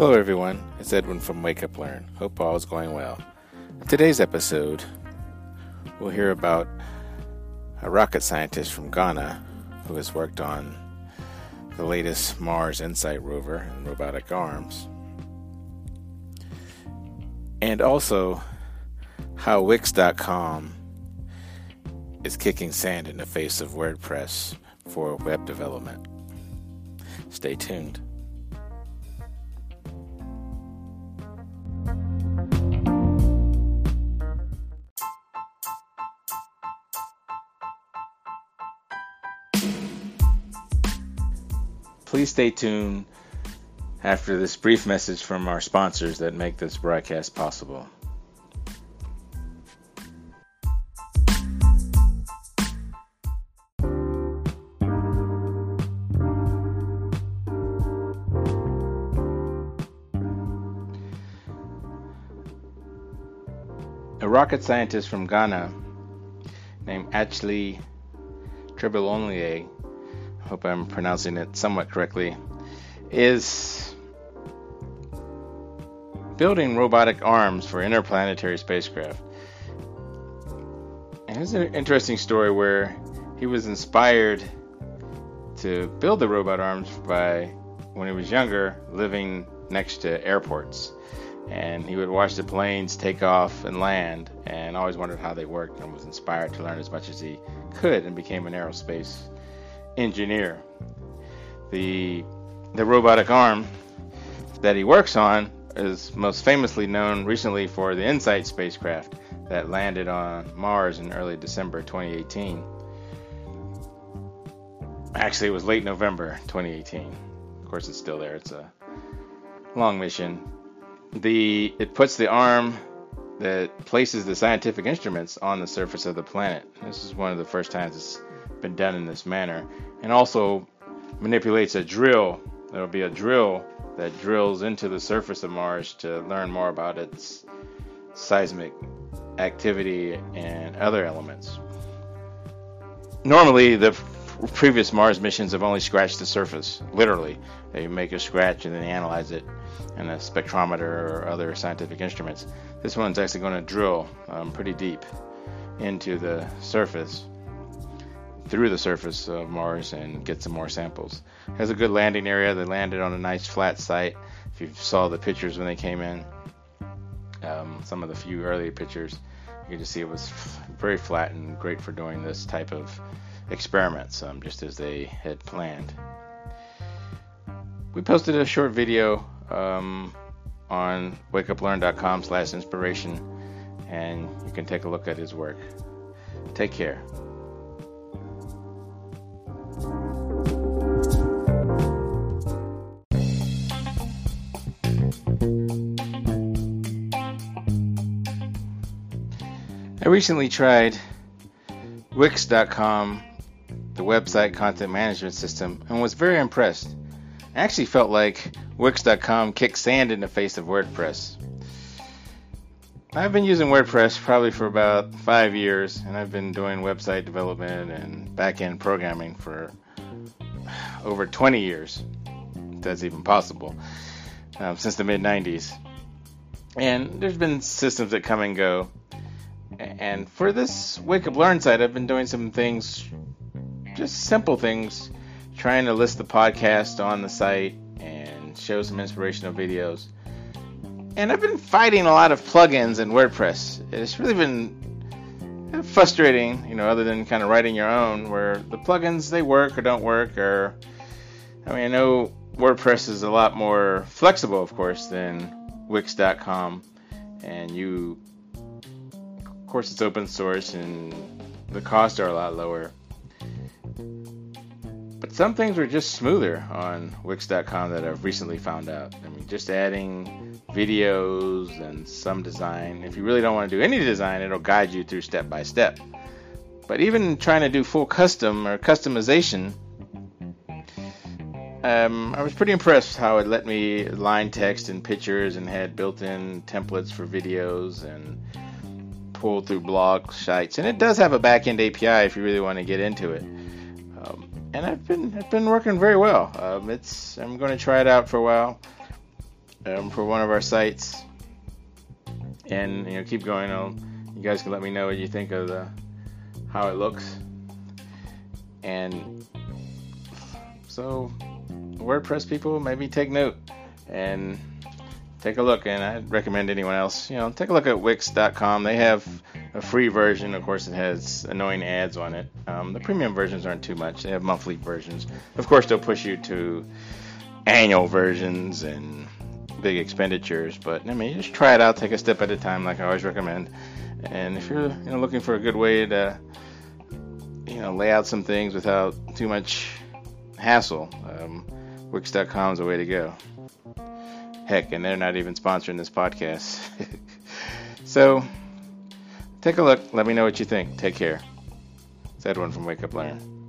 Hello, everyone. It's Edwin from Wake Up Learn. Hope all is going well. In today's episode, we'll hear about a rocket scientist from Ghana who has worked on the latest Mars InSight rover and robotic arms, and also how Wix.com is kicking sand in the face of WordPress for web development. Stay tuned. Please stay tuned after this brief message from our sponsors that make this broadcast possible. A rocket scientist from Ghana named Ashley Tribulonlier hope I'm pronouncing it somewhat correctly, is building robotic arms for interplanetary spacecraft. And here's an interesting story where he was inspired to build the robot arms by when he was younger living next to airports and he would watch the planes take off and land and always wondered how they worked and was inspired to learn as much as he could and became an aerospace engineer. The the robotic arm that he works on is most famously known recently for the InSight spacecraft that landed on Mars in early December 2018. Actually, it was late November 2018. Of course, it's still there. It's a long mission. The it puts the arm that places the scientific instruments on the surface of the planet. This is one of the first times it's been done in this manner, and also manipulates a drill. There will be a drill that drills into the surface of Mars to learn more about its seismic activity and other elements. Normally, the f- previous Mars missions have only scratched the surface, literally. They make a scratch and then analyze it in a spectrometer or other scientific instruments. This one's actually going to drill um, pretty deep into the surface through the surface of Mars and get some more samples. It has a good landing area. They landed on a nice flat site. If you saw the pictures when they came in, um, some of the few earlier pictures, you can just see it was very flat and great for doing this type of experiments, um, just as they had planned. We posted a short video um, on wakeuplearn.com/inspiration, and you can take a look at his work. Take care. I recently tried Wix.com, the website content management system, and was very impressed. I actually felt like Wix.com kicked sand in the face of WordPress. I've been using WordPress probably for about five years, and I've been doing website development and back end programming for over 20 years, if that's even possible, um, since the mid 90s. And there's been systems that come and go. And for this Wake Up Learn site, I've been doing some things, just simple things, trying to list the podcast on the site and show some inspirational videos. And I've been fighting a lot of plugins in WordPress. It's really been frustrating, you know, other than kind of writing your own, where the plugins they work or don't work, or I mean, I know WordPress is a lot more flexible, of course, than Wix.com, and you course, it's open source and the costs are a lot lower. But some things are just smoother on Wix.com that I've recently found out. I mean, just adding videos and some design. If you really don't want to do any design, it'll guide you through step by step. But even trying to do full custom or customization, um, I was pretty impressed how it let me line text and pictures and had built-in templates for videos and pull through blog sites, and it does have a backend API if you really want to get into it. Um, and I've been it's been working very well. Um, it's I'm going to try it out for a while. um, for one of our sites, and you know keep going. I'll, you guys can let me know what you think of the how it looks, and so WordPress people maybe take note and take a look. And I'd recommend anyone else, you know, take a look at Wix.com. They have a free version. Of course, it has annoying ads on it. Um, the premium versions aren't too much. They have monthly versions. Of course, they'll push you to annual versions and big expenditures. But I mean, just try it out. Take a step at a time, like I always recommend. And if you're you know looking for a good way to you know lay out some things without too much hassle, um, Wix.com is a way to go. Heck, and they're not even sponsoring this podcast. so take a look. Let me know what you think. Take care. It's Edwin from Wake Up Learn.